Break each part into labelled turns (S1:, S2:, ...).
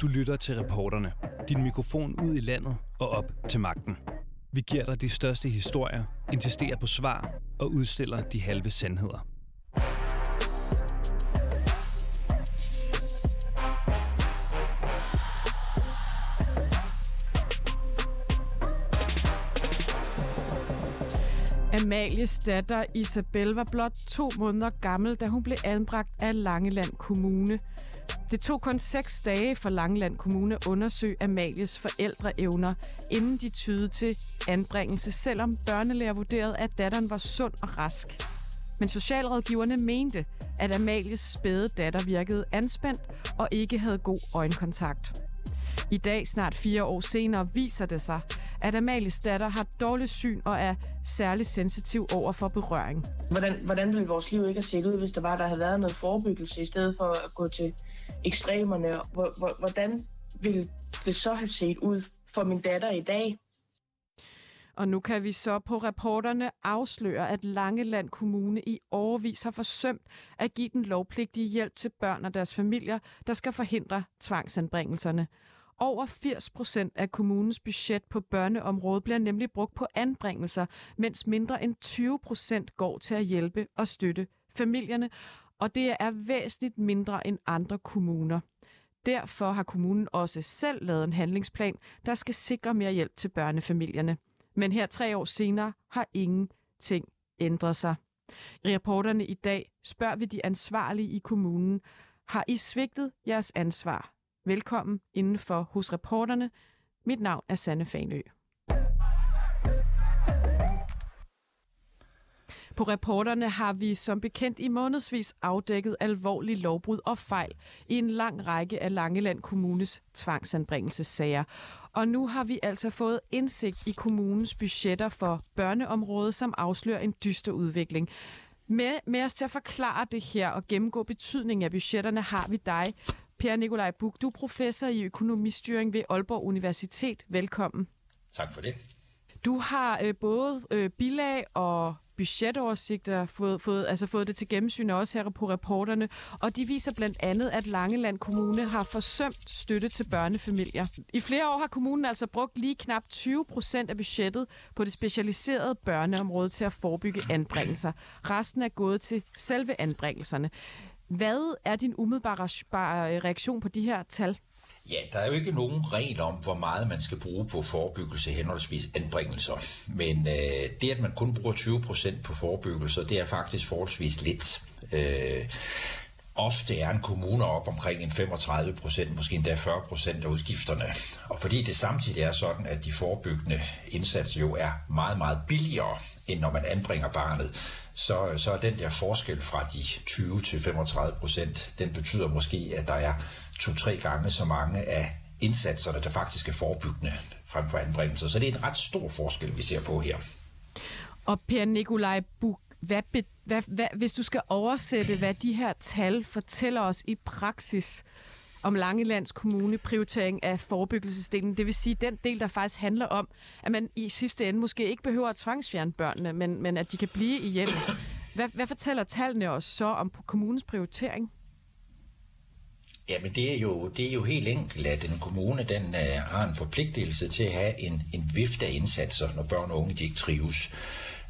S1: Du lytter til reporterne. Din mikrofon ud i landet og op til magten. Vi giver dig de største historier, insisterer på svar og udstiller de halve sandheder.
S2: Amalies datter Isabel var blot to måneder gammel, da hun blev anbragt af Langeland Kommune. Det tog kun seks dage for Langland Kommune at undersøge Amalies forældreevner, inden de tydede til anbringelse, selvom børnelæger vurderede, at datteren var sund og rask. Men socialrådgiverne mente, at Amalies spæde datter virkede anspændt og ikke havde god øjenkontakt. I dag, snart fire år senere, viser det sig, at Amalies datter har dårligt syn og er særlig sensitiv over for berøring.
S3: Hvordan, hvordan ville vores liv ikke have set ud, hvis der var, der havde været noget forebyggelse, i stedet for at gå til ekstremerne? Hvordan ville det så have set ud for min datter i dag?
S2: Og nu kan vi så på reporterne afsløre, at Langeland Kommune i overvis har forsømt at give den lovpligtige hjælp til børn og deres familier, der skal forhindre tvangsanbringelserne. Over 80 procent af kommunens budget på børneområdet bliver nemlig brugt på anbringelser, mens mindre end 20 procent går til at hjælpe og støtte familierne, og det er væsentligt mindre end andre kommuner. Derfor har kommunen også selv lavet en handlingsplan, der skal sikre mere hjælp til børnefamilierne. Men her tre år senere har ingenting ændret sig. I reporterne i dag spørger vi de ansvarlige i kommunen, har I svigtet jeres ansvar? Velkommen indenfor hos reporterne. Mit navn er Sanne Fanø. På reporterne har vi som bekendt i månedsvis afdækket alvorlige lovbrud og fejl i en lang række af Langeland Kommunes tvangsanbringelsessager. Og nu har vi altså fået indsigt i kommunens budgetter for børneområdet, som afslører en dyster udvikling. Med, med os til at forklare det her og gennemgå betydningen af budgetterne har vi dig, Per Nikolaj Buk. Du er professor i økonomistyring ved Aalborg Universitet. Velkommen.
S4: Tak for det.
S2: Du har øh, både øh, bilag og budgetoversigter, fået, fået, altså fået det til gennemsyn også her på reporterne, og de viser blandt andet, at Langeland Kommune har forsømt støtte til børnefamilier. I flere år har kommunen altså brugt lige knap 20 procent af budgettet på det specialiserede børneområde til at forebygge anbringelser. Resten er gået til selve anbringelserne. Hvad er din umiddelbare øh, reaktion på de her tal?
S4: Ja, der er jo ikke nogen regel om, hvor meget man skal bruge på forebyggelse henholdsvis anbringelser. Men øh, det, at man kun bruger 20% på forebyggelser, det er faktisk forholdsvis lidt. Øh, ofte er en kommune op omkring en 35 procent, måske endda 40 procent af udgifterne. Og fordi det samtidig er sådan, at de forebyggende indsatser jo er meget, meget billigere, end når man anbringer barnet, så, så er den der forskel fra de 20 til 35 procent, den betyder måske, at der er to-tre gange så mange af indsatserne, der faktisk er forebyggende frem for anbringelser. Så det er en ret stor forskel, vi ser på her.
S2: Og Per Nikolaj Buk, hvad, hvad, hvad, hvis du skal oversætte, hvad de her tal fortæller os i praksis om Langelands Kommune prioritering af forebyggelsesdelen, det vil sige den del, der faktisk handler om, at man i sidste ende måske ikke behøver at tvangsfjerne børnene, men, men at de kan blive i hjemmet. Hvad, hvad fortæller tallene os så om kommunens prioritering?
S4: Ja, men det er jo, det er jo helt enkelt, at en kommune den, uh, har en forpligtelse til at have en, en vifte af indsatser, når børn og unge de ikke trives.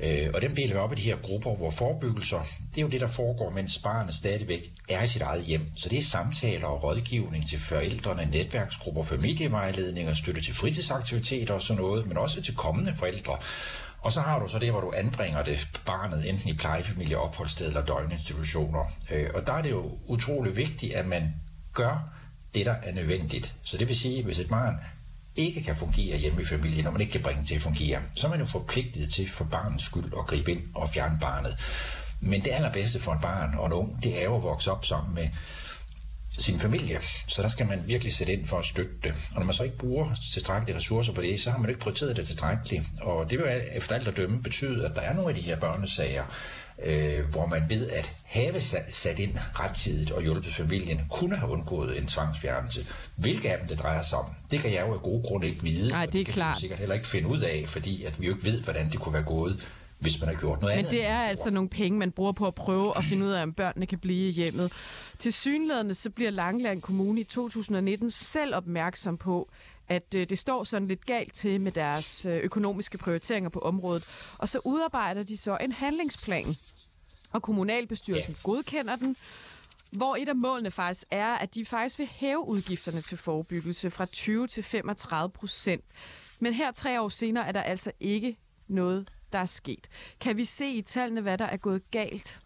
S4: Øh, og den deler vi op i de her grupper, hvor forebyggelser, det er jo det, der foregår, mens barnet stadigvæk er i sit eget hjem. Så det er samtaler og rådgivning til forældrene, netværksgrupper, familievejledning og støtte til fritidsaktiviteter og sådan noget, men også til kommende forældre. Og så har du så det, hvor du anbringer det barnet, enten i plejefamilie, opholdssted eller døgninstitutioner. Øh, og der er det jo utrolig vigtigt, at man gør det, der er nødvendigt. Så det vil sige, hvis et barn ikke kan fungere hjemme i familien, når man ikke kan bringe det til at fungere, så er man jo forpligtet til for barnets skyld at gribe ind og fjerne barnet. Men det allerbedste for et barn og en ung, det er jo at vokse op sammen med sin familie. Så der skal man virkelig sætte ind for at støtte det. Og når man så ikke bruger tilstrækkelige ressourcer på det, så har man ikke prioriteret det tilstrækkeligt. Og det vil efter alt at dømme betyde, at der er nogle af de her børnesager, øh, hvor man ved at have sat ind rettidigt og hjulpet familien, kunne have undgået en tvangsfjernelse. Hvilke af dem det drejer sig om, det kan jeg jo af gode grunde ikke vide.
S2: Nej, det er
S4: det
S2: klart.
S4: kan sikkert heller ikke finde ud af, fordi at vi jo ikke ved, hvordan det kunne være gået hvis man har gjort noget
S2: Men
S4: andet.
S2: det er altså nogle penge, man bruger på at prøve at finde ud af, om børnene kan blive i hjemmet. Til synlædende så bliver Langeland Kommune i 2019 selv opmærksom på, at øh, det står sådan lidt galt til med deres øh, økonomiske prioriteringer på området. Og så udarbejder de så en handlingsplan. Og kommunalbestyrelsen ja. godkender den, hvor et af målene faktisk er, at de faktisk vil hæve udgifterne til forebyggelse fra 20 til 35 procent. Men her tre år senere er der altså ikke noget, der er sket. Kan vi se i tallene, hvad der er gået galt?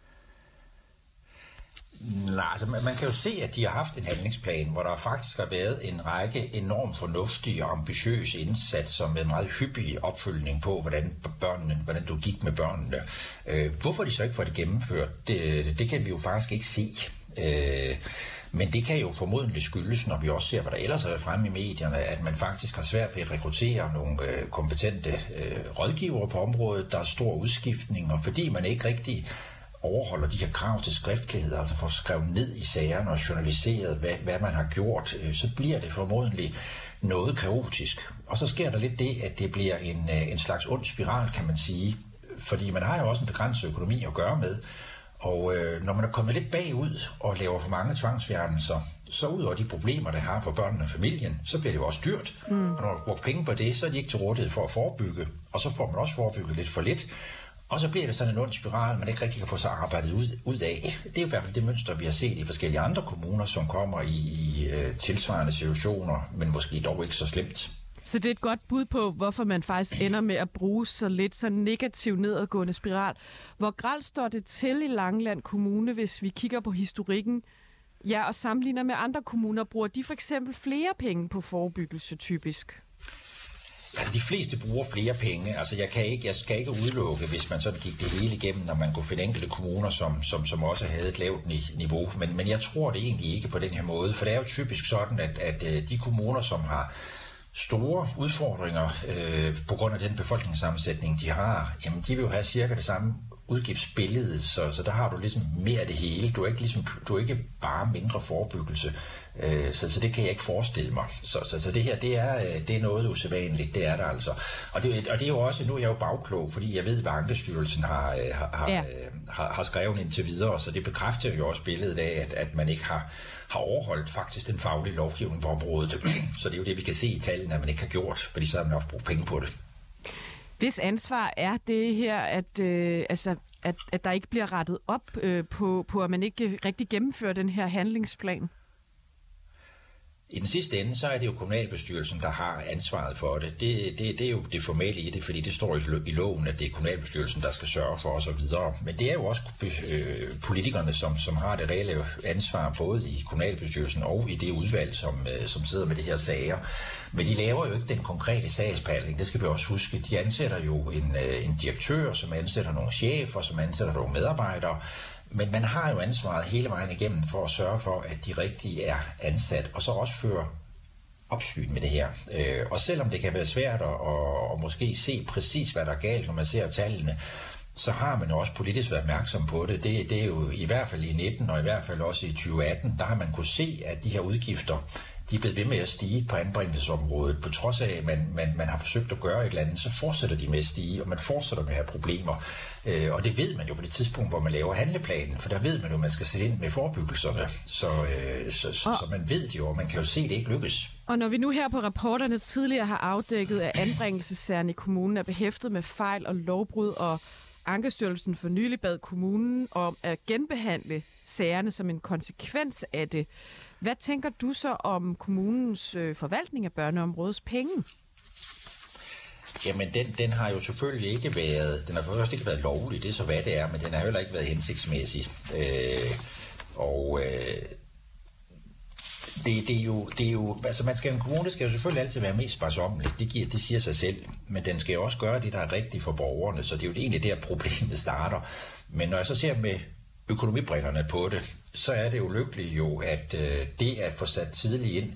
S4: Nej, altså man, man kan jo se, at de har haft en handlingsplan, hvor der faktisk har været en række enormt fornuftige og ambitiøse indsatser med meget hyppig opfølgning på, hvordan børnene, hvordan du gik med børnene. Øh, hvorfor de så ikke får det gennemført, det, det kan vi jo faktisk ikke se. Øh, men det kan jo formodentlig skyldes, når vi også ser, hvad der ellers er fremme i medierne, at man faktisk har svært ved at rekruttere nogle øh, kompetente øh, rådgivere på området. Der er stor udskiftning, og fordi man ikke rigtig overholder de her krav til skriftlighed, altså får skrevet ned i sagerne og journaliseret, hvad, hvad man har gjort, øh, så bliver det formodentlig noget kaotisk. Og så sker der lidt det, at det bliver en, øh, en slags ond spiral, kan man sige. Fordi man har jo også en begrænset økonomi at gøre med, og øh, når man er kommet lidt bagud og laver for mange tvangsfjernelser, så ud over de problemer, det har for børnene og familien, så bliver det jo også dyrt. Mm. Og når du bruger penge på det, så er de ikke til rådighed for at forebygge, og så får man også forebygget lidt for lidt. Og så bliver det sådan en ond spiral, man ikke rigtig kan få sig arbejdet ud, ud af. Det er i hvert fald det mønster, vi har set i forskellige andre kommuner, som kommer i, i øh, tilsvarende situationer, men måske dog ikke så slemt.
S2: Så det er et godt bud på, hvorfor man faktisk ender med at bruge så lidt så negativ nedadgående spiral. Hvor gralt står det til i Langeland Kommune, hvis vi kigger på historikken? Ja, og sammenligner med andre kommuner, bruger de for eksempel flere penge på forebyggelse typisk?
S4: Altså, de fleste bruger flere penge. Altså, jeg, kan ikke, jeg skal ikke udelukke, hvis man sådan gik det hele igennem, når man kunne finde enkelte kommuner, som, som, som også havde et lavt niveau. Men, men jeg tror det egentlig ikke på den her måde, for det er jo typisk sådan, at, at øh, de kommuner, som har store udfordringer øh, på grund af den befolkningssammensætning, de har, jamen de vil jo have cirka det samme udgiftsbillede, så, så der har du ligesom mere af det hele. Du er ikke, ligesom, du er ikke bare mindre forebyggelse, øh, så, så det kan jeg ikke forestille mig. Så, så, så det her, det er, øh, det er noget usædvanligt, det er der altså. Og det, og det er jo også, nu er jeg jo bagklog, fordi jeg ved, hvad Ankestyrelsen har, øh, har, har, ja. har, har skrevet indtil videre, så det bekræfter jo også billedet af, at, at man ikke har har overholdt faktisk den faglige lovgivning på området. Så det er jo det, vi kan se i tallene, at man ikke har gjort, fordi så har man også brugt penge på det.
S2: Hvis ansvar er det her, at, øh, altså, at, at der ikke bliver rettet op øh, på, på, at man ikke rigtig gennemfører den her handlingsplan?
S4: I den sidste ende, så er det jo kommunalbestyrelsen, der har ansvaret for det. Det, det, det er jo det formelle i det, fordi det står i loven, at det er kommunalbestyrelsen, der skal sørge for osv. Men det er jo også øh, politikerne, som, som har det reelle ansvar, både i kommunalbestyrelsen og i det udvalg, som, øh, som sidder med de her sager. Men de laver jo ikke den konkrete sagsbehandling, det skal vi også huske. De ansætter jo en, øh, en direktør, som ansætter nogle chefer, som ansætter nogle medarbejdere, men man har jo ansvaret hele vejen igennem for at sørge for, at de rigtige er ansat, og så også føre opsyn med det her. Øh, og selvom det kan være svært at, at, at måske se præcis, hvad der er galt, når man ser tallene, så har man jo også politisk været opmærksom på det. det. Det er jo i hvert fald i 19 og i hvert fald også i 2018, der har man kunne se, at de her udgifter, de er blevet ved med at stige på anbringelsesområdet. På trods af, at man, man, man har forsøgt at gøre et eller andet, så fortsætter de med at stige, og man fortsætter med at have problemer. Øh, og det ved man jo på det tidspunkt, hvor man laver handleplanen, for der ved man jo, at man skal sætte ind med forebyggelserne. Så, øh, så, så, så man ved det jo, og man kan jo se, at det ikke lykkes.
S2: Og når vi nu her på rapporterne tidligere har afdækket, at anbringelsessagerne i kommunen er behæftet med fejl og lovbrud, og Ankestyrelsen for nylig bad kommunen om at genbehandle sagerne som en konsekvens af det. Hvad tænker du så om kommunens øh, forvaltning af børneområdets penge?
S4: Jamen, den, den har jo selvfølgelig ikke været, den har først ikke været lovlig, det er så hvad det er, men den har heller ikke været hensigtsmæssig. Øh, og øh, det, det, er jo, det er jo, altså man skal, en kommune skal jo selvfølgelig altid være mest sparsommelig, det, giver, det siger sig selv, men den skal jo også gøre det, der er rigtigt for borgerne, så det er jo egentlig der, problemet starter. Men når jeg så ser med økonomibrillerne på det, så er det ulykkeligt jo, at øh, det at få sat tidligt ind,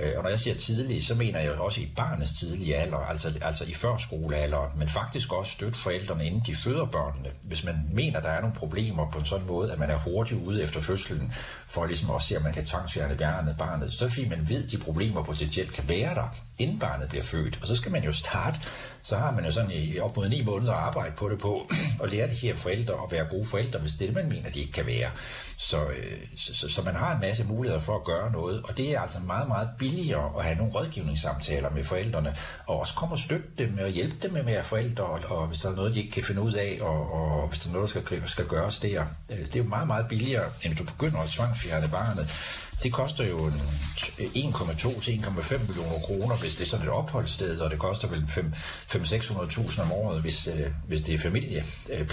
S4: øh, og når jeg siger tidligt, så mener jeg også i barnets tidlige alder, altså, altså i førskolealderen, men faktisk også støtte forældrene, inden de føder børnene. Hvis man mener, der er nogle problemer på en sådan måde, at man er hurtigt ude efter fødslen, for ligesom også se, at man kan tvangsfjerne barnet, barnet, så fordi man ved, at de problemer potentielt kan være der, inden barnet bliver født. Og så skal man jo starte, så har man jo sådan i op mod ni måneder at arbejde på det på, og lære de her forældre at være gode forældre, hvis det er det, man mener, de ikke kan være. Så, øh, så, så, så man har en masse muligheder for at gøre noget, og det er altså meget, meget billigere at have nogle rådgivningssamtaler med forældrene, og også komme og støtte dem og hjælpe dem med at være forældre, og, og hvis der er noget, de ikke kan finde ud af, og, og hvis der er noget, der skal, skal gøres der. Øh, det er jo meget, meget billigere, end du begynder at tvangfjerne barnet. Det koster jo 1,2 til 1,5 millioner kroner, hvis det er sådan et opholdssted, og det koster vel 500-600.000 om året, hvis, øh, hvis det er familie.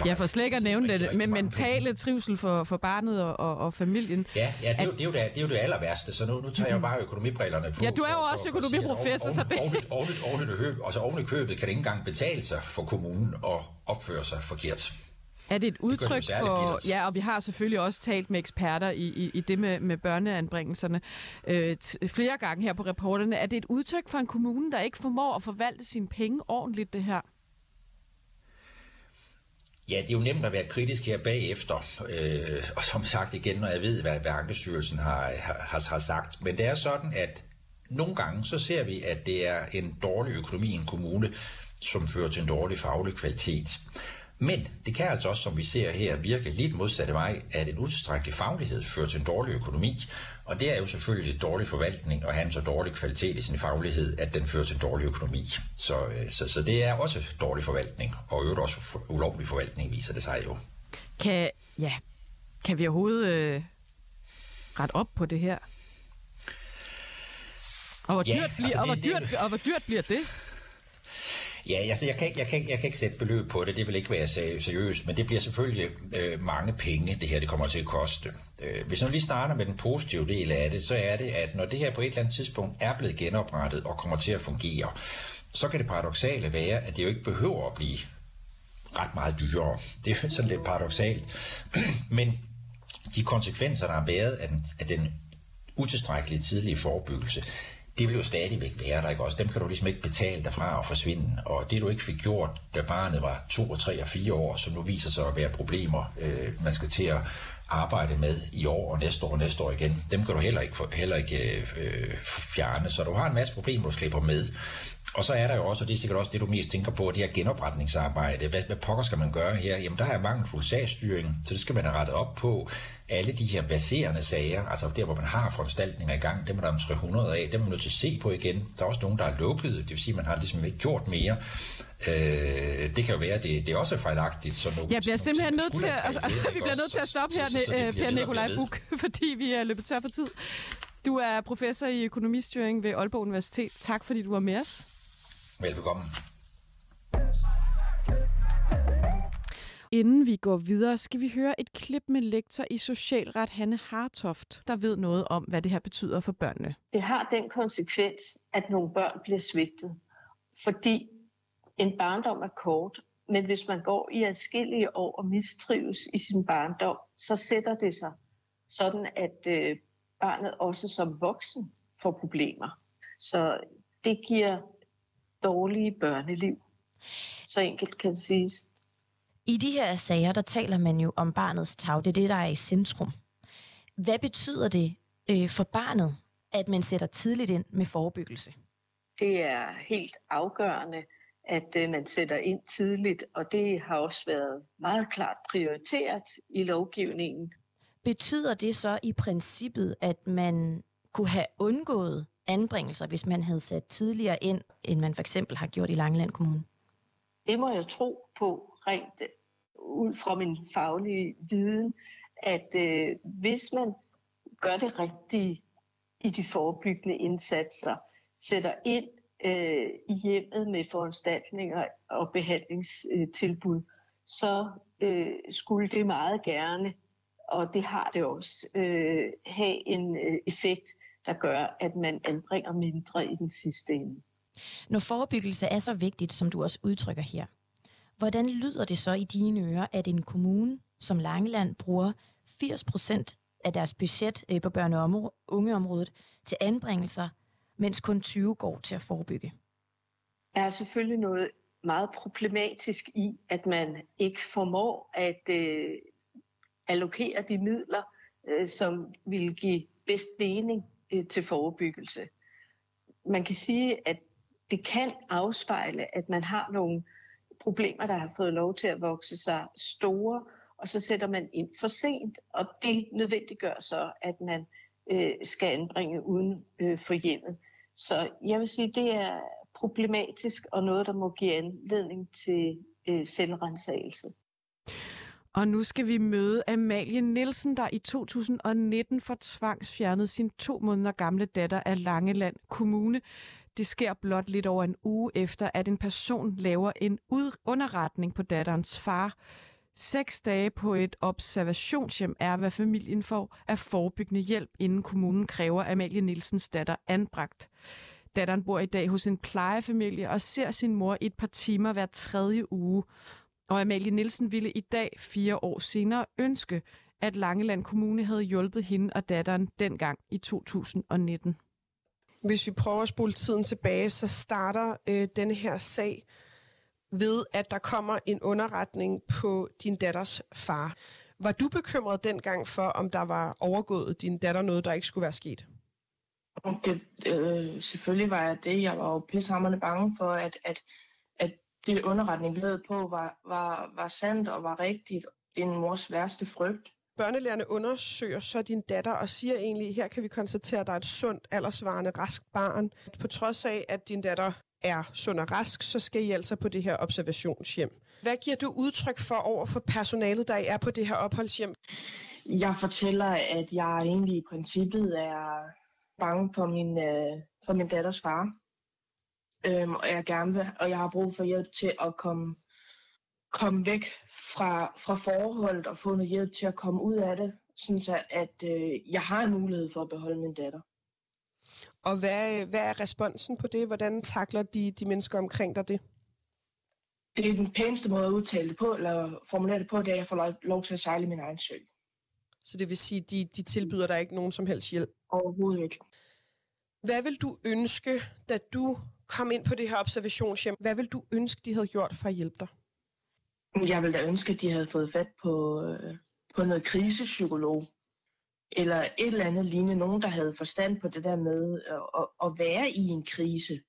S2: Jeg får slet ikke at nævne det, men mentale trivsel for, for barnet og, og, og familien.
S4: Ja, ja det, er jo, det, er jo det, det er jo det aller værste, så nu, nu tager jeg bare økonomibrillerne på.
S2: Ja, du er jo også økonomiprofessor, så det...
S4: Ovenligt, ovenligt, ovenligt, og så oven i købet kan det ikke engang betale sig for kommunen at opføre sig forkert.
S2: Er det et udtryk det for... Ja, og vi har selvfølgelig også talt med eksperter i, i, i det med, med børneanbringelserne øh, flere gange her på reporterne. Er det et udtryk for en kommune, der ikke formår at forvalte sine penge ordentligt, det her?
S4: Ja, det er jo nemt at være kritisk her bagefter, øh, og som sagt igen, når jeg ved, hvad, hvad Ankestyrelsen har, har, har sagt. Men det er sådan, at nogle gange så ser vi, at det er en dårlig økonomi i en kommune, som fører til en dårlig faglig kvalitet. Men det kan altså også, som vi ser her, virke lidt modsatte vej, at en utilstrækkelig faglighed fører til en dårlig økonomi. Og det er jo selvfølgelig dårlig forvaltning og have en så dårlig kvalitet i sin faglighed, at den fører til en dårlig økonomi. Så, øh, så, så det er også dårlig forvaltning, og øvrigt også ulovlig forvaltning, viser det sig jo.
S2: Kan, ja, kan vi overhovedet øh, ret op på det her? Og hvor, dyrt, ja, bliver, altså det, og, hvor dyrt, det, og hvor dyrt bliver det?
S4: Ja, altså jeg, kan, jeg, kan, jeg kan ikke sætte beløb på det, det vil ikke være seriøst, men det bliver selvfølgelig øh, mange penge, det her det kommer til at koste. Øh, hvis man lige starter med den positive del af det, så er det, at når det her på et eller andet tidspunkt er blevet genoprettet og kommer til at fungere, så kan det paradoxale være, at det jo ikke behøver at blive ret meget dyrere. Det er sådan lidt paradoxalt. Men de konsekvenser, der har været af den, af den utilstrækkelige tidlige forebyggelse, de vil jo stadigvæk være der, ikke også? Dem kan du ligesom ikke betale derfra og forsvinde, og det du ikke fik gjort, da barnet var to og tre og fire år, som nu viser sig at være problemer, øh, man skal til at arbejde med i år og næste år og næste år igen, dem kan du heller ikke, heller ikke øh, øh, fjerne, så du har en masse problemer, du slipper med. Og så er der jo også, og det er sikkert også det, du mest tænker på, det her genopretningsarbejde. Hvad, hvad pokker skal man gøre her? Jamen, der er mangelfuld sagsstyring, så det skal man have rettet op på alle de her baserende sager, altså der, hvor man har foranstaltninger i gang, dem er der om 300 af, dem er man nødt til at se på igen. Der er også nogen, der er lukket, det vil sige, at man har ligesom ikke gjort mere. Øh, det kan jo være, at det, det er også fejlagtigt. Så nogle,
S2: jeg bliver simpelthen nødt til, altså, vi bliver nødt til at stoppe her, så, så, så Per Nikolaj Buk, fordi vi er løbet tør for tid. Du er professor i økonomistyring ved Aalborg Universitet. Tak, fordi du var med os.
S4: Velbekomme.
S2: Inden vi går videre, skal vi høre et klip med lektor i socialret Hanne Hartoft, der ved noget om, hvad det her betyder for børnene.
S5: Det har den konsekvens, at nogle børn bliver svigtet, fordi en barndom er kort, men hvis man går i adskillige år og mistrives i sin barndom, så sætter det sig sådan, at øh, barnet også som voksen får problemer. Så det giver dårlige børneliv. Så enkelt kan siges.
S6: I de her sager, der taler man jo om barnets tag. Det er det, der er i centrum. Hvad betyder det øh, for barnet, at man sætter tidligt ind med forebyggelse?
S5: Det er helt afgørende, at øh, man sætter ind tidligt, og det har også været meget klart prioriteret i lovgivningen.
S6: Betyder det så i princippet, at man kunne have undgået anbringelser, hvis man havde sat tidligere ind, end man for eksempel har gjort i Langeland Kommune?
S5: Det må jeg tro på rent øh, ud fra min faglige viden, at øh, hvis man gør det rigtige i de forebyggende indsatser, sætter ind øh, i hjemmet med foranstaltninger og behandlingstilbud, så øh, skulle det meget gerne, og det har det også, øh, have en øh, effekt, der gør, at man anbringer mindre i den sidste ende.
S6: Når forebyggelse er så vigtigt, som du også udtrykker her, hvordan lyder det så i dine ører, at en kommune som Langeland bruger 80 procent af deres budget øh, på børne- og ungeområdet til anbringelser, mens kun 20 går til at forebygge.
S5: Der er selvfølgelig noget meget problematisk i, at man ikke formår at øh, allokere de midler, øh, som vil give bedst mening øh, til forebyggelse. Man kan sige, at det kan afspejle, at man har nogle problemer, der har fået lov til at vokse sig store, og så sætter man ind for sent, og det nødvendiggør så, at man øh, skal anbringe uden øh, for hjemmet. Så jeg vil sige, det er problematisk og noget, der må give anledning til øh, selvrensagelse.
S2: Og nu skal vi møde Amalie Nielsen, der i 2019 for tvangsfjernet sin to måneder gamle datter af Langeland Kommune. Det sker blot lidt over en uge efter, at en person laver en underretning på datterens far. Seks dage på et observationshjem er, hvad familien får af forebyggende hjælp, inden kommunen kræver Amalie Nielsens datter anbragt. Datteren bor i dag hos en plejefamilie og ser sin mor et par timer hver tredje uge. Og Amalie Nielsen ville i dag, fire år senere, ønske, at Langeland Kommune havde hjulpet hende og datteren dengang i 2019.
S7: Hvis vi prøver at spole tiden tilbage, så starter øh, denne her sag ved, at der kommer en underretning på din datters far. Var du bekymret dengang for, om der var overgået din datter noget, der ikke skulle være sket?
S3: Det, øh, selvfølgelig var jeg det. Jeg var jo pissehammerende bange for, at, at, at det underretning lød på var, var, var sandt og var rigtigt. Det er en mors værste frygt.
S7: Børnelærerne undersøger så din datter og siger egentlig, her kan vi konstatere, at der er et sundt, aldersvarende, rask barn. På trods af, at din datter er sund og rask, så skal I altså på det her observationshjem. Hvad giver du udtryk for over for personalet, der er på det her opholdshjem?
S3: Jeg fortæller, at jeg egentlig i princippet er bange for min, øh, for min datters far. Øhm, og jeg gerne vil, og jeg har brug for hjælp til at komme, komme væk fra, fra forholdet og få noget hjælp til at komme ud af det, sådan så at øh, jeg har en mulighed for at beholde min datter.
S7: Og hvad, hvad er responsen på det? Hvordan takler de, de mennesker omkring dig det?
S3: Det er den pæneste måde at udtale det på, eller formulere det på, det er, at jeg får lov, lov til at sejle min egen sø.
S7: Så det vil sige, at de, de tilbyder dig ikke nogen som helst hjælp?
S3: Overhovedet ikke.
S7: Hvad vil du ønske, da du kom ind på det her observationshjem? Hvad vil du ønske, de havde gjort for at hjælpe dig?
S3: Jeg ville da ønske, at de havde fået fat på, øh, på noget krisepsykolog. Eller et eller andet lignende. Nogen, der havde forstand på det der med øh, at, at være i en krise,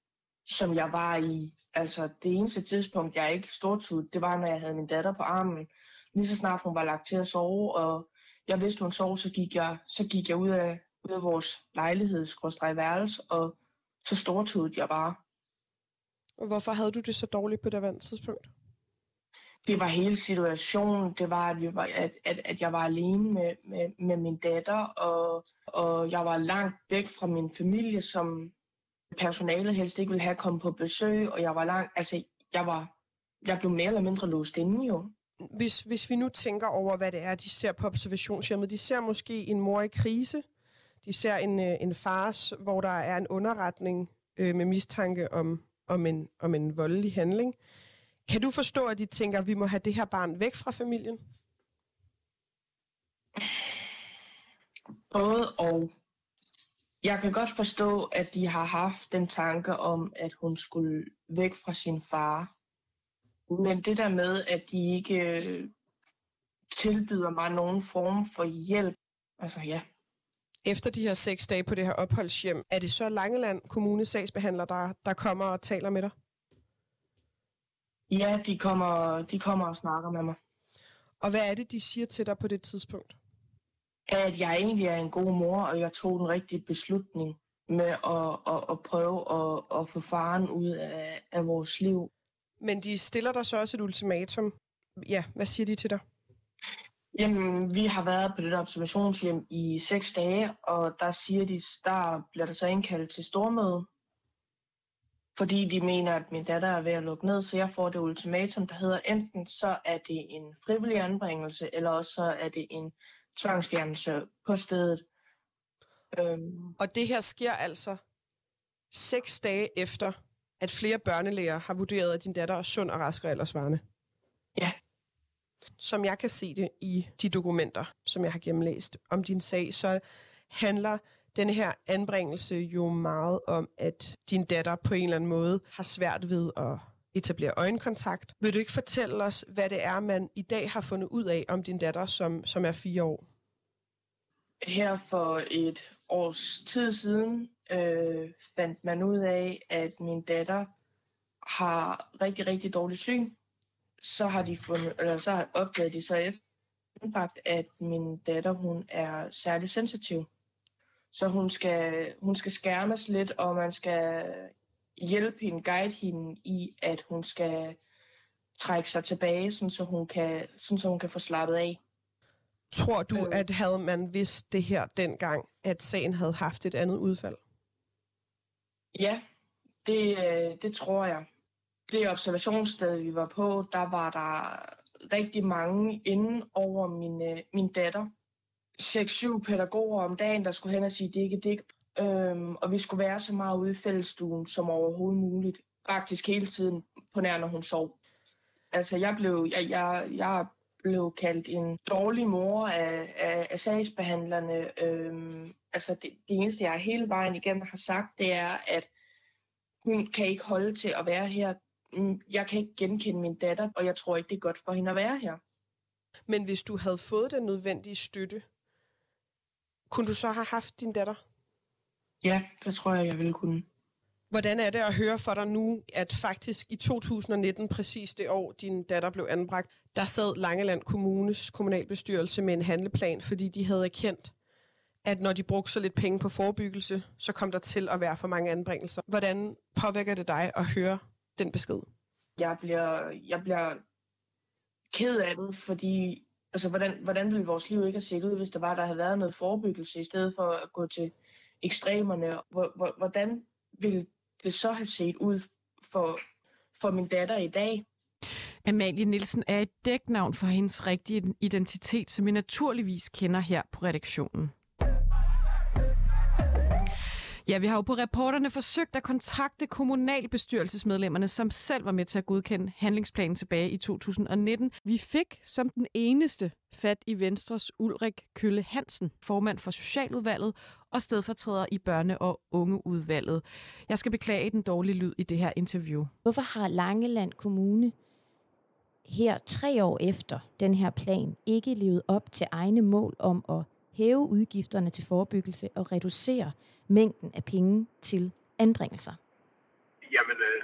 S3: som jeg var i. Altså det eneste tidspunkt, jeg ikke stortud, det var, når jeg havde min datter på armen. Lige så snart hun var lagt til at sove, og jeg vidste, hun sov, så gik jeg, så gik jeg ud af, ud af vores lejlighed, værelse, og så stortudede jeg bare.
S7: Og hvorfor havde du det så dårligt på det vand tidspunkt?
S3: Det var hele situationen. Det var, at, vi var, at, at, at jeg var alene med, med, med min datter, og, og jeg var langt væk fra min familie, som personalet helst ikke ville have kommet på besøg, og jeg var langt, altså jeg var, jeg blev mere eller mindre låst inde jo
S7: hvis, hvis vi nu tænker over, hvad det er, de ser på observationshjemmet, de ser måske en mor i krise, de ser en, øh, en fars, hvor der er en underretning øh, med mistanke om, om, en, om en voldelig handling. Kan du forstå, at de tænker, at vi må have det her barn væk fra familien?
S3: Både og. Jeg kan godt forstå, at de har haft den tanke om, at hun skulle væk fra sin far. Men det der med, at de ikke øh, tilbyder mig nogen form for hjælp, altså ja.
S7: Efter de her seks dage på det her opholdshjem, er det så Langeland Kommune sagsbehandler, der, der kommer og taler med dig?
S3: Ja, de kommer, de kommer og snakker med mig.
S7: Og hvad er det, de siger til dig på det tidspunkt?
S3: At jeg egentlig er en god mor, og jeg tog den rigtige beslutning med at, at, at prøve at, at få faren ud af, af vores liv.
S7: Men de stiller dig så også et ultimatum. Ja, hvad siger de til dig?
S3: Jamen, vi har været på det der observationshjem i seks dage, og der siger de, der bliver der så indkaldt til stormøde, fordi de mener, at min datter er ved at lukke ned, så jeg får det ultimatum, der hedder enten så er det en frivillig anbringelse, eller også så er det en tvangsfjernelse på stedet.
S7: Øhm. Og det her sker altså seks dage efter, at flere børnelæger har vurderet, at din datter er sund og rask og aldersvarende.
S3: Ja.
S7: Som jeg kan se det i de dokumenter, som jeg har gennemlæst om din sag, så handler denne her anbringelse jo meget om, at din datter på en eller anden måde har svært ved at etablere øjenkontakt. Vil du ikke fortælle os, hvad det er, man i dag har fundet ud af om din datter, som, som er fire år?
S3: Her for et års tid siden øh, fandt man ud af, at min datter har rigtig, rigtig dårligt syn. Så har de fundet, eller så har opdaget de så efter, at min datter hun er særlig sensitiv. Så hun skal, hun skal skærmes lidt, og man skal hjælpe hende, guide hende i, at hun skal trække sig tilbage, sådan så hun kan, sådan så hun kan få slappet af.
S7: Tror du, øh. at havde man vidst det her dengang, at sagen havde haft et andet udfald?
S3: Ja, det, øh, det tror jeg. Det observationssted, vi var på, der var der rigtig mange inden over min, øh, min datter. 6-7 pædagoger om dagen, der skulle hen og sige dikke dik. Øhm, og vi skulle være så meget ude i fællestuen som overhovedet muligt. Faktisk hele tiden på nær, når hun sov. Altså, jeg blev, jeg, jeg, jeg blev kaldt en dårlig mor af, af, af sagsbehandlerne. Øhm, altså, det, det eneste, jeg hele vejen igennem har sagt, det er, at hun kan ikke holde til at være her. Mm, jeg kan ikke genkende min datter, og jeg tror ikke, det er godt for hende at være her.
S7: Men hvis du havde fået den nødvendige støtte, kunne du så have haft din datter?
S3: Ja, det tror jeg, jeg ville kunne.
S7: Hvordan er det at høre for dig nu, at faktisk i 2019, præcis det år, din datter blev anbragt, der sad Langeland Kommunes kommunalbestyrelse med en handleplan, fordi de havde erkendt, at når de brugte så lidt penge på forebyggelse, så kom der til at være for mange anbringelser. Hvordan påvirker det dig at høre den besked?
S3: Jeg bliver, jeg bliver ked af det, fordi altså, hvordan, hvordan ville vores liv ikke have set ud, hvis der var, der havde været noget forebyggelse, i stedet for at gå til ekstremerne? Hvordan ville det så have set ud for, for min datter i dag?
S2: Amalie Nielsen er et dæknavn for hendes rigtige identitet, som vi naturligvis kender her på redaktionen. Ja, vi har jo på reporterne forsøgt at kontakte kommunalbestyrelsesmedlemmerne, som selv var med til at godkende handlingsplanen tilbage i 2019. Vi fik som den eneste fat i Venstres Ulrik Kølle Hansen, formand for Socialudvalget og stedfortræder i børne- og ungeudvalget. Jeg skal beklage den dårlige lyd i det her interview.
S6: Hvorfor har Langeland Kommune her tre år efter den her plan ikke levet op til egne mål om at hæve udgifterne til forebyggelse og reducere mængden af penge til anbringelser?
S8: Jamen, øh,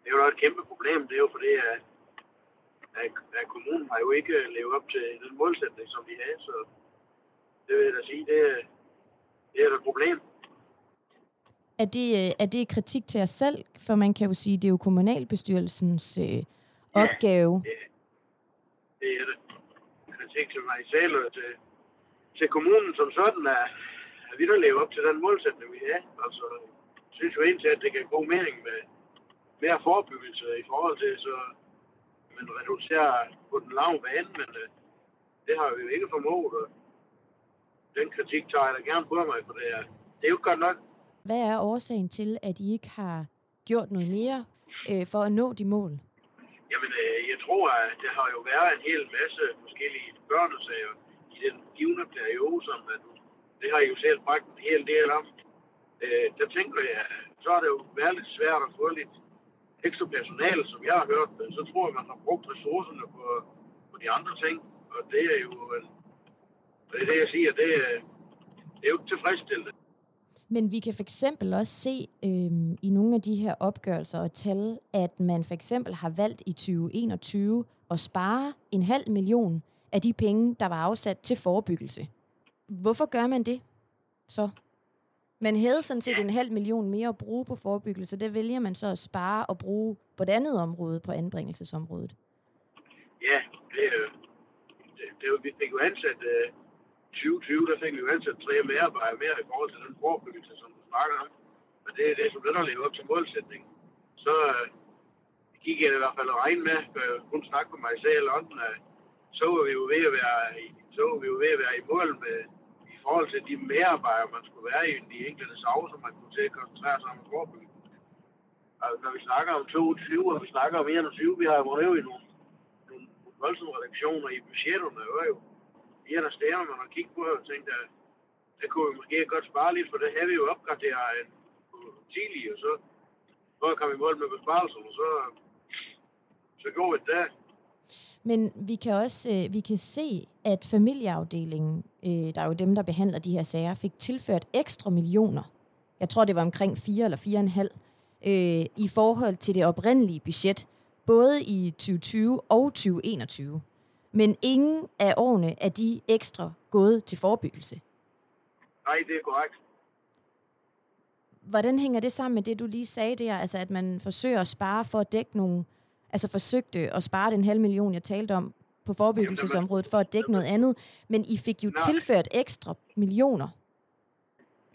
S8: det er jo et kæmpe problem. Det er jo fordi, at, at, at kommunen har jo ikke levet op til den målsætning, som de havde. Så det vil jeg da sige, det, det er et problem.
S6: Er det, øh, er det kritik til os selv? For man kan jo sige, det er jo kommunalbestyrelsens øh, opgave. Ja, det,
S8: det er det. Kritik til mig selv og til, til kommunen som sådan er, at vi der lever op til den målsætning, vi har. Altså, synes jo egentlig, at det kan gå mening med mere forebyggelse i forhold til, så man reducerer på den lave bane, men øh, det har vi jo ikke formået, og den kritik tager jeg da gerne på mig, for det er, det er jo godt nok.
S6: Hvad er årsagen til, at I ikke har gjort noget mere øh, for at nå de mål?
S8: Jamen, øh, jeg tror, at det har jo været en hel masse forskellige børnesager den givende periode, som øh, at det har I jo selv bragt en hel del om. Øh, der tænker jeg, så er det jo været lidt svært at få lidt ekstra personale, som jeg har hørt. Så tror jeg, man har brugt ressourcerne på, på de andre ting. Og det er jo, øh, det er det, jeg siger, det er, det er jo ikke tilfredsstillende.
S6: Men vi kan for eksempel også se øhm, i nogle af de her opgørelser og tal, at man for eksempel har valgt i 2021 at spare en halv million af de penge, der var afsat til forebyggelse. Hvorfor gør man det så? Man havde sådan set en halv million mere at bruge på forebyggelse. Det vælger man så at spare og bruge på et andet område, på anbringelsesområdet.
S8: Ja, det, det, det, vi fik jo ansat øh, uh, 2020, der fik vi jo ansat tre medarbejdere mere i forhold til den forebyggelse, som du snakker om. Men det er det, som den har op til målsætningen. Så uh, gik jeg i hvert fald og regne med, for hun snakke med mig selv om, uh, så var vi jo ved at være så var vi jo ved at være i mål med, i forhold til de medarbejdere, man skulle være i de enkelte sove, som man kunne til at koncentrere sig om at forebygge. Altså, når vi snakker om 22, og vi snakker om 21, vi har jo i nogle, nogle voldsomme reduktioner i budgetterne, var jo en af stederne, man har kigget på og tænkt, at det kunne vi måske godt spare lidt, for det havde vi jo opgraderet en tidligere, så så kan vi mål med besparelserne, så, så går vi der.
S6: Men vi kan også øh, vi kan se, at familieafdelingen, øh, der er jo dem, der behandler de her sager, fik tilført ekstra millioner. Jeg tror, det var omkring 4 eller 4,5 øh, i forhold til det oprindelige budget, både i 2020 og 2021. Men ingen af årene er de ekstra gået til forebyggelse.
S8: Nej, det er korrekt.
S6: Hvordan hænger det sammen med det, du lige sagde der? Altså, at man forsøger at spare for at dække nogle altså forsøgte at spare den halv million, jeg talte om, på forebyggelsesområdet for at dække noget andet, men I fik jo Nej. tilført ekstra millioner.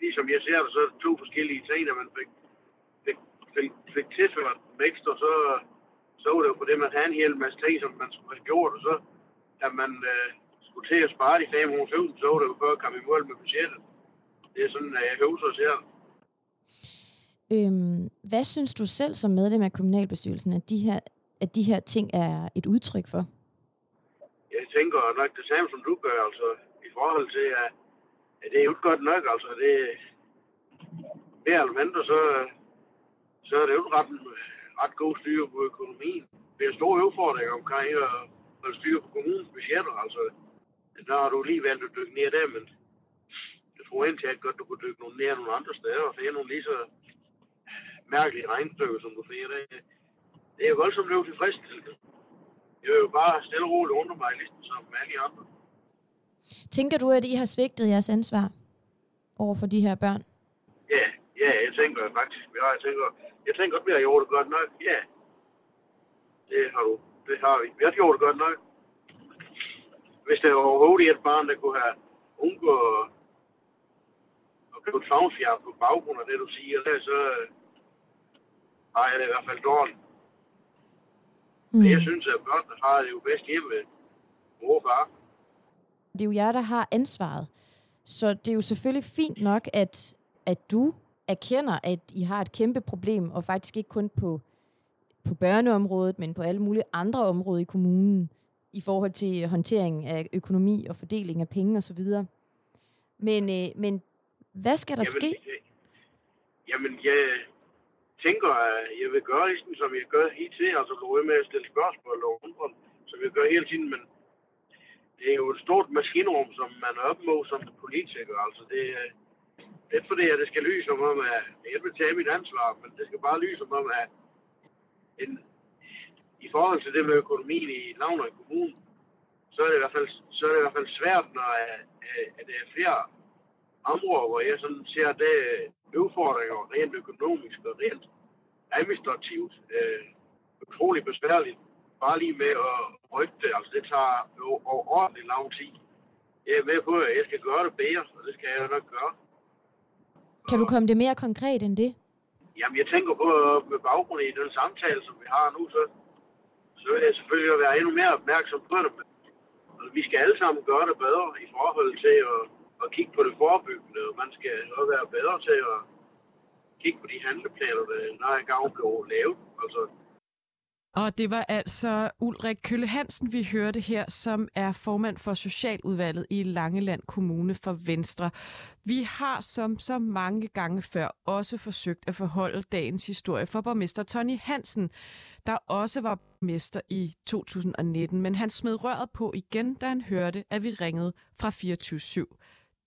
S8: Ligesom jeg ser det, så er det to forskellige ting, at man fik, fik, fik, fik tilført ekstra, så, så var det jo på det, man havde en hel masse ting, som man skulle have gjort, og så da man øh, skulle til at spare de 500.000, så var det jo før at komme i mål med budgettet. Det er sådan, at jeg husker ser det.
S6: Øhm, hvad synes du selv som medlem af kommunalbestyrelsen, at de her at de her ting er et udtryk for?
S8: Jeg tænker nok det samme, som du gør, altså i forhold til, at, at det er jo ikke godt nok, altså det, det er mindre, så, så er det jo ret, ret god styr på økonomien. Det er store udfordringer omkring at holde styr på kommunens budgetter, altså der har du lige valgt at dykke ned der, men jeg tror egentlig, at godt du kunne dykke nogle ned nogle andre steder, og finde nogle lige så mærkelige regnstykker, som du finder der det er voldsomt blevet tilfredsstillende. Jeg vil jo bare stille og roligt under mig listen som alle andre.
S6: Tænker du, at I har svigtet jeres ansvar over for de her børn?
S8: Ja, ja, jeg tænker faktisk, ja, jeg tænker, jeg tænker godt, vi har gjort det godt nok. Ja, det har du. Det har vi. Vi har gjort det godt nok. Hvis det var overhovedet et barn, der kunne have undgået at blive travlfjernet på baggrund af det, du siger, så har jeg det i hvert fald dårligt. Mm. Men jeg synes, at børnene har det jo bedst hjemme med mor og far.
S6: Det er jo jer, der har ansvaret. Så det er jo selvfølgelig fint nok, at, at du erkender, at I har et kæmpe problem, og faktisk ikke kun på, på børneområdet, men på alle mulige andre områder i kommunen, i forhold til håndtering af økonomi og fordeling af penge osv. Men, øh, men hvad skal der
S8: jamen,
S6: ske?
S8: Jamen, jeg, tænker, at jeg vil gøre ligesom, som jeg gør hele tiden, altså gå med at stille spørgsmål og undre, som jeg gør hele tiden, men det er jo et stort maskinrum, som man er op mod som politiker, altså det, det er fordi, at det skal lyse som om, at jeg vil tage mit ansvar, men det skal bare lyse som om, at en, i forhold til det med økonomien i Lavner i kommunen, så er det i hvert fald, så er det i hvert fald svært, når at, at det er flere områder, hvor jeg sådan ser, det udfordringer rent økonomisk og rent administrativt øh, utrolig besværligt. Bare lige med at rykke det, altså det tager overordentligt lang tid. Jeg er med på, at jeg skal gøre det bedre, og det skal jeg nok gøre.
S6: Kan du komme det mere konkret end det?
S8: Jamen, jeg tænker på, med baggrund i den samtale, som vi har nu, så, så vil jeg selvfølgelig være endnu mere opmærksom på det. Altså, vi skal alle sammen gøre det bedre i forhold til at at kigge på det forebyggende, man skal også være bedre til at kigge på de handleplaner, der er gang blev lavet. Altså,
S2: og det var altså Ulrik Kølle Hansen, vi hørte her, som er formand for Socialudvalget i Langeland Kommune for Venstre. Vi har som så mange gange før også forsøgt at forholde dagens historie for borgmester Tony Hansen, der også var borgmester i 2019, men han smed røret på igen, da han hørte, at vi ringede fra 24 /7.